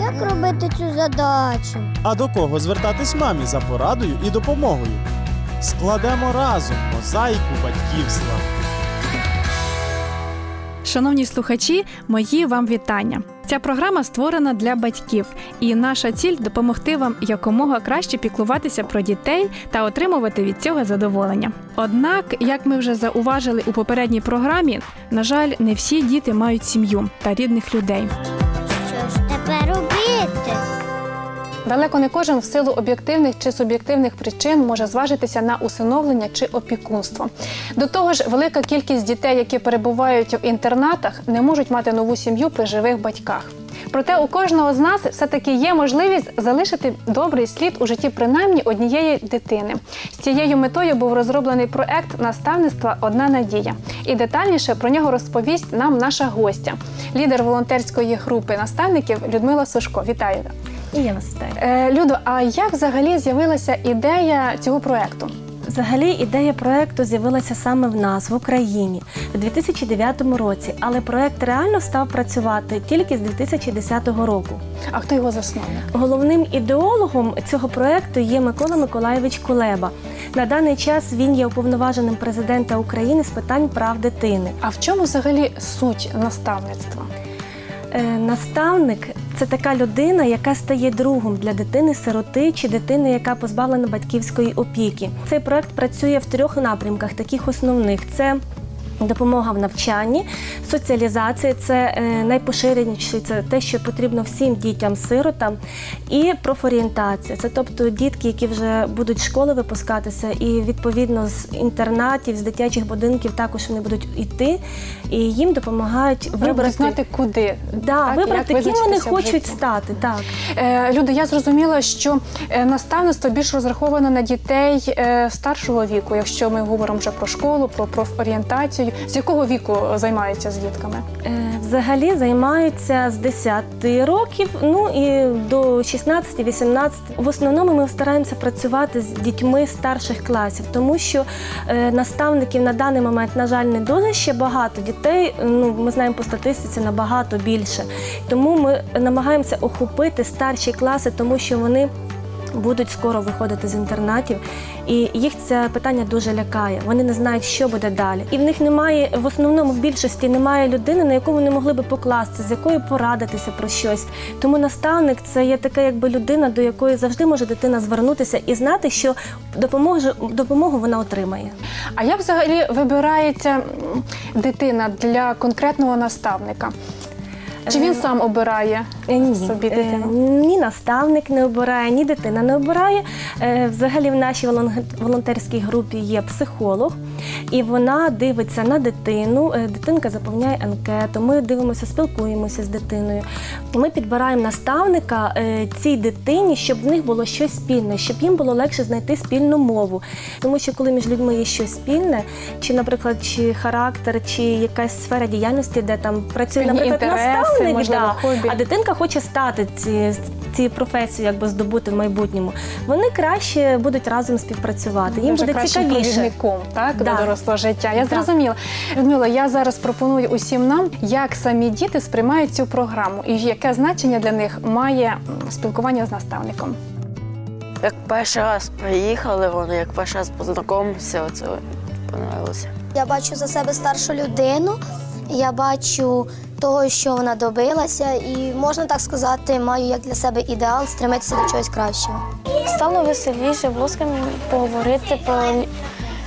Як робити цю задачу? А до кого звертатись мамі за порадою і допомогою? Складемо разом мозаїку батьківства. Шановні слухачі, мої вам вітання. Ця програма створена для батьків, і наша ціль допомогти вам якомога краще піклуватися про дітей та отримувати від цього задоволення. Однак, як ми вже зауважили у попередній програмі, на жаль, не всі діти мають сім'ю та рідних людей. Далеко не кожен в силу об'єктивних чи суб'єктивних причин може зважитися на усиновлення чи опікунство. До того ж, велика кількість дітей, які перебувають в інтернатах, не можуть мати нову сім'ю при живих батьках. Проте у кожного з нас все-таки є можливість залишити добрий слід у житті принаймні однієї дитини. З цією метою був розроблений проект наставництва Одна надія. І детальніше про нього розповість нам наша гостя, лідер волонтерської групи наставників Людмила Сушко. Вітаю! І я вас вітаю. Е, Людо, а як взагалі з'явилася ідея цього проекту? Взагалі ідея проекту з'явилася саме в нас в Україні у 2009 році, але проект реально став працювати тільки з 2010 року. А хто його засновник? Головним ідеологом цього проекту є Микола Миколайович Кулеба. На даний час він є уповноваженим президента України з питань прав дитини. А в чому взагалі суть наставництва? Е, Наставник це така людина, яка стає другом для дитини-сироти чи дитини, яка позбавлена батьківської опіки. Цей проект працює в трьох напрямках, таких основних: це Допомога в навчанні, соціалізація це е, найпоширеніше, це те, що потрібно всім дітям-сиротам, і профорієнтація. Це тобто дітки, які вже будуть з школи випускатися, і відповідно з інтернатів, з дитячих будинків також вони будуть йти, і їм допомагають вибрати знати, куди. Да, так, вибрати, ким вони хочуть стати. Так. Е, Люди, я зрозуміла, що е, наставництво більш розраховано на дітей е, старшого віку, якщо ми говоримо вже про школу, про профорієнтацію. З якого віку займаються з дітками? Е, Взагалі займаються з 10 років, ну і до 16-18. В основному ми стараємося працювати з дітьми старших класів, тому що е, наставників на даний момент, на жаль, не дуже ще багато дітей. Ну ми знаємо по статистиці набагато більше. Тому ми намагаємося охопити старші класи, тому що вони. Будуть скоро виходити з інтернатів, і їх це питання дуже лякає. Вони не знають, що буде далі. І в них немає в основному в більшості немає людини, на яку вони могли би покласти, з якою порадитися про щось. Тому наставник це є така, якби людина, до якої завжди може дитина звернутися і знати, що допомогу, допомогу вона отримає. А як взагалі вибирається дитина для конкретного наставника? Чи він сам обирає Е, Ні, собі Е, дитину? ні наставник не обирає, ні дитина не обирає. Е, Взагалі в нашій волон- волонтерській групі є психолог, і вона дивиться на дитину. Е, Дитинка заповняє анкету. Ми дивимося, спілкуємося з дитиною. Ми підбираємо наставника е, цій дитині, щоб в них було щось спільне, щоб їм було легше знайти спільну мову. Тому що коли між людьми є щось спільне, чи, наприклад, чи характер, чи якась сфера діяльності, де там працює, Спільні наприклад, інтереси, наставник, можливо, да, хобі. а дитинка хоче стати ці, ці професію, якби здобути в майбутньому. Вони краще будуть разом співпрацювати. Їм Вже буде кращим цікавіше. провідником так, Да. до дорослого життя. Я зрозуміла. Людмила, я зараз пропоную усім нам, як самі діти сприймають цю програму і яке значення для них має спілкування з наставником. Як перший раз приїхали, вони як перший раз познайомилися, оце понравилося. Я бачу за себе старшу людину, я бачу того, що вона добилася, і можна так сказати, маю як для себе ідеал стремитися до чогось кращого. Стало веселіше, було з ким поговорити про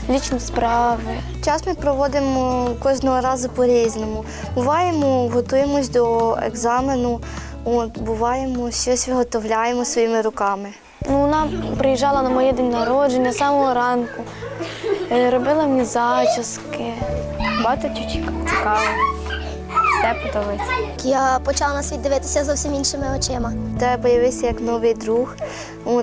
лічні справи. Час ми проводимо кожного разу по-різному. Буваємо, готуємось до екзамену, от, буваємо, щось виготовляємо своїми руками. Ну, вона приїжджала на моє день народження з самого ранку, е, робила мені зачіски. Багато чого цікаво. Все подобається. Я почала на світ дивитися зовсім іншими очима. Тебе з'явився як новий друг,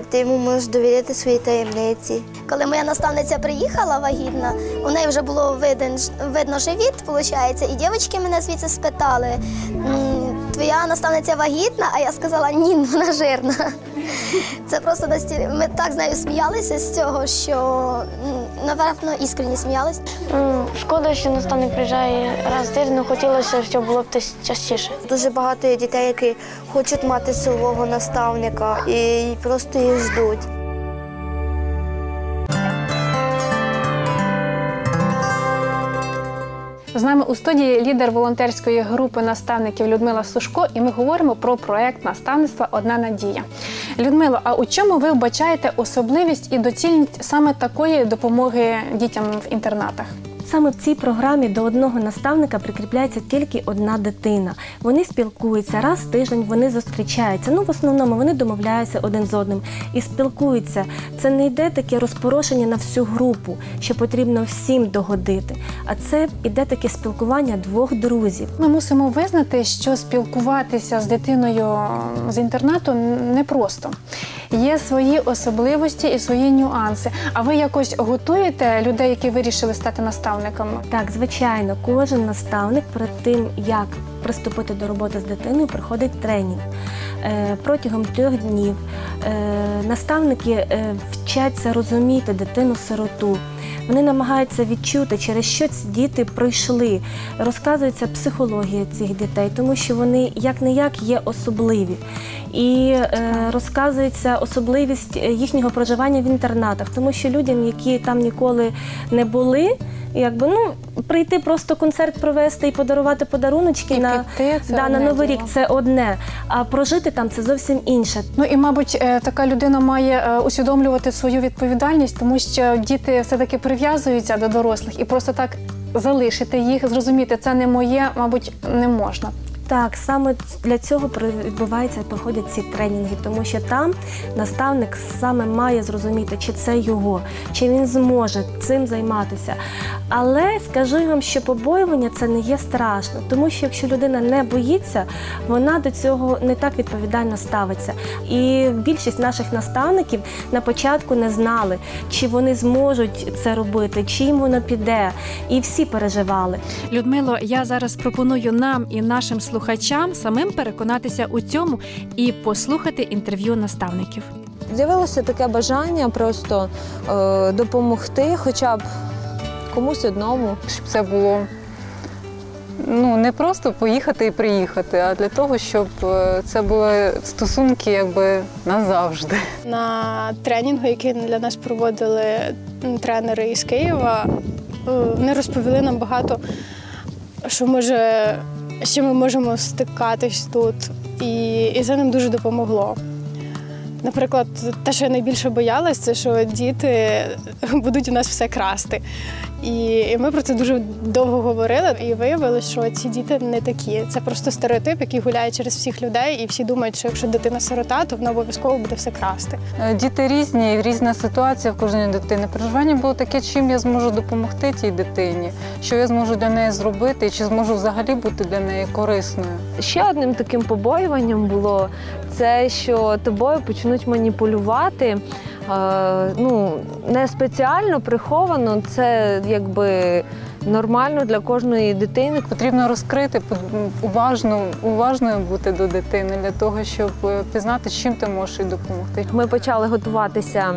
ти йому можеш довіряти свої таємниці. Коли моя наставниця приїхала вагітна, у неї вже було виден, видно живіт, виходить, і дівчатки мене звідси спитали: «М, твоя наставниця вагітна? А я сказала, ні, вона жирна. Це просто настільки. Ми так з нею сміялися з цього, що напевно іскренні сміялися. Шкода, що наставник приїжджає раз в тиждень, хотілося, щоб було б частіше. Дуже багато є дітей, які хочуть мати свого наставника і просто їх ждуть. З нами у студії лідер волонтерської групи наставників Людмила Сушко, і ми говоримо про проект наставництва Одна надія. Людмило, а у чому ви вбачаєте особливість і доцільність саме такої допомоги дітям в інтернатах? Саме в цій програмі до одного наставника прикріпляється тільки одна дитина. Вони спілкуються раз в тиждень, вони зустрічаються. Ну, в основному вони домовляються один з одним і спілкуються. Це не йде таке розпорошення на всю групу, що потрібно всім догодити. А це йде таке спілкування двох друзів. Ми мусимо визнати, що спілкуватися з дитиною з інтернату непросто. Є свої особливості і свої нюанси. А ви якось готуєте людей, які вирішили стати наставниками? Так, звичайно, кожен наставник перед тим, як приступити до роботи з дитиною, проходить тренінг. Е, Протягом трьох днів е, наставники е, вчаться розуміти дитину-сироту. Вони намагаються відчути, через що ці діти пройшли. Розказується психологія цих дітей, тому що вони як не як є особливі. І е, розказується особливість їхнього проживання в інтернатах, тому що людям, які там ніколи не були, якби ну прийти просто концерт провести і подарувати подаруночки І на, піти це да, на новий рік це одне. А прожити там це зовсім інше. Ну і мабуть, е, така людина має е, усвідомлювати свою відповідальність, тому що діти все таки прив'язуються до дорослих і просто так залишити їх, зрозуміти, це не моє, мабуть, не можна. Так, саме для цього відбуваються проходять ці тренінги, тому що там наставник саме має зрозуміти, чи це його, чи він зможе цим займатися. Але скажу вам, що побоювання це не є страшно, тому що якщо людина не боїться, вона до цього не так відповідально ставиться. І більшість наших наставників на початку не знали, чи вони зможуть це робити, чи їм воно піде. І всі переживали. Людмило, я зараз пропоную нам і нашим слухачам самим переконатися у цьому і послухати інтерв'ю наставників. З'явилося таке бажання просто е, допомогти хоча б комусь одному. щоб це було ну, не просто поїхати і приїхати, а для того, щоб е, це були стосунки якби назавжди. На тренінгу, який для нас проводили тренери із Києва, е, вони розповіли нам багато, що може, чим ми можемо стикатись тут, і, і це нам дуже допомогло. Наприклад, те, що я найбільше боялась, це що діти будуть у нас все красти. І, ми про це дуже довго говорили, і виявилось, що ці діти не такі. Це просто стереотип, який гуляє через всіх людей, і всі думають, що якщо дитина сирота, то вона обов'язково буде все красти. Е, Діти різні, і різна ситуація в кожної дитини. Переживання було таке, чим я зможу допомогти тій дитині, що я зможу для неї зробити, і чи зможу взагалі бути для неї корисною. Ще одним таким побоюванням було це, що тобою почнуть маніпулювати. Е, ну, не спеціально приховано, це якби нормально для кожної дитини. Потрібно розкрити уважно, уважною бути до дитини для того, щоб е, пізнати, чим ти можеш їй допомогти. Ми почали готуватися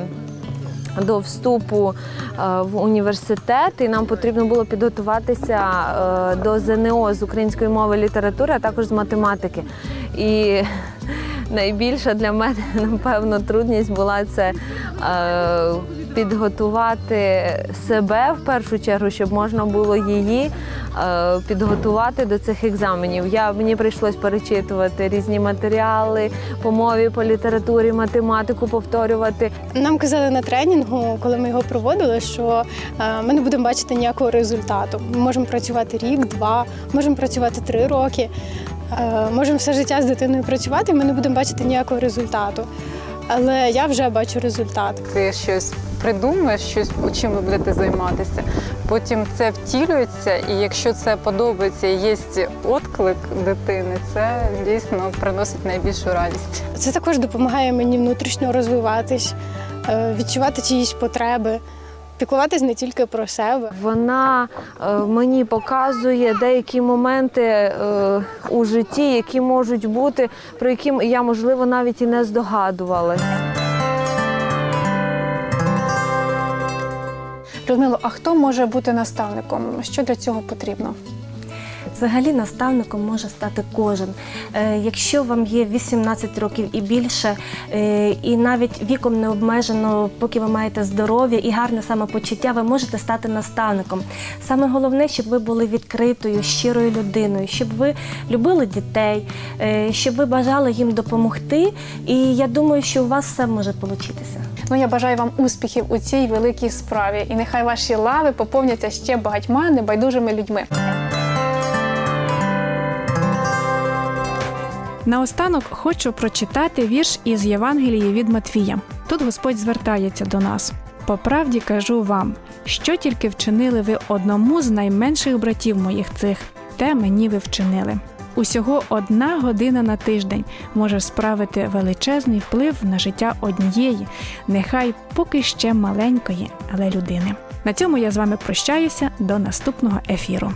до вступу е, в університет, і нам потрібно було підготуватися до ЗНО з української мови літератури, а також з математики. І найбільша для мене, напевно, трудність була це е, підготувати себе в першу чергу, щоб можна було її е, підготувати до цих екзаменів. Я, мені прийшлось перечитувати різні матеріали по мові, по літературі, математику повторювати. Нам казали на тренінгу, коли ми його проводили, що е, ми не будемо бачити ніякого результату. Ми можемо працювати рік, два, можемо працювати три роки, можемо все життя з дитиною працювати, і ми не будемо бачити ніякого результату. Але я вже бачу результат. Ти щось придумаєш, щось чим ви будете займатися. Потім це втілюється, і якщо це подобається, і є отклик дитини, це дійсно приносить найбільшу радість. Це також допомагає мені внутрішньо розвиватись, е, відчувати чиїсь потреби. Піклуватись не тільки про себе. Вона е, мені показує деякі моменти е, у житті, які можуть бути, про які я можливо навіть і не здогадувалась. Людмило, а хто може бути наставником? Що для цього потрібно? Взагалі наставником може стати кожен. Е, Якщо вам є 18 років і більше, е, і навіть віком не обмежено, поки ви маєте здоров'я і гарне самопочуття, ви можете стати наставником. Саме головне, щоб ви були відкритою, щирою людиною, щоб ви любили дітей, е, щоб ви бажали їм допомогти. І я думаю, що у вас все може получитися. Ну я бажаю вам успіхів у цій великій справі, і нехай ваші лави поповняться ще багатьма небайдужими людьми. Наостанок хочу прочитати вірш із Євангелії від Матвія. Тут Господь звертається до нас. По правді кажу вам, що тільки вчинили ви одному з найменших братів моїх цих, те мені ви вчинили. Усього одна година на тиждень може справити величезний вплив на життя однієї, нехай поки ще маленької, але людини. На цьому я з вами прощаюся до наступного ефіру.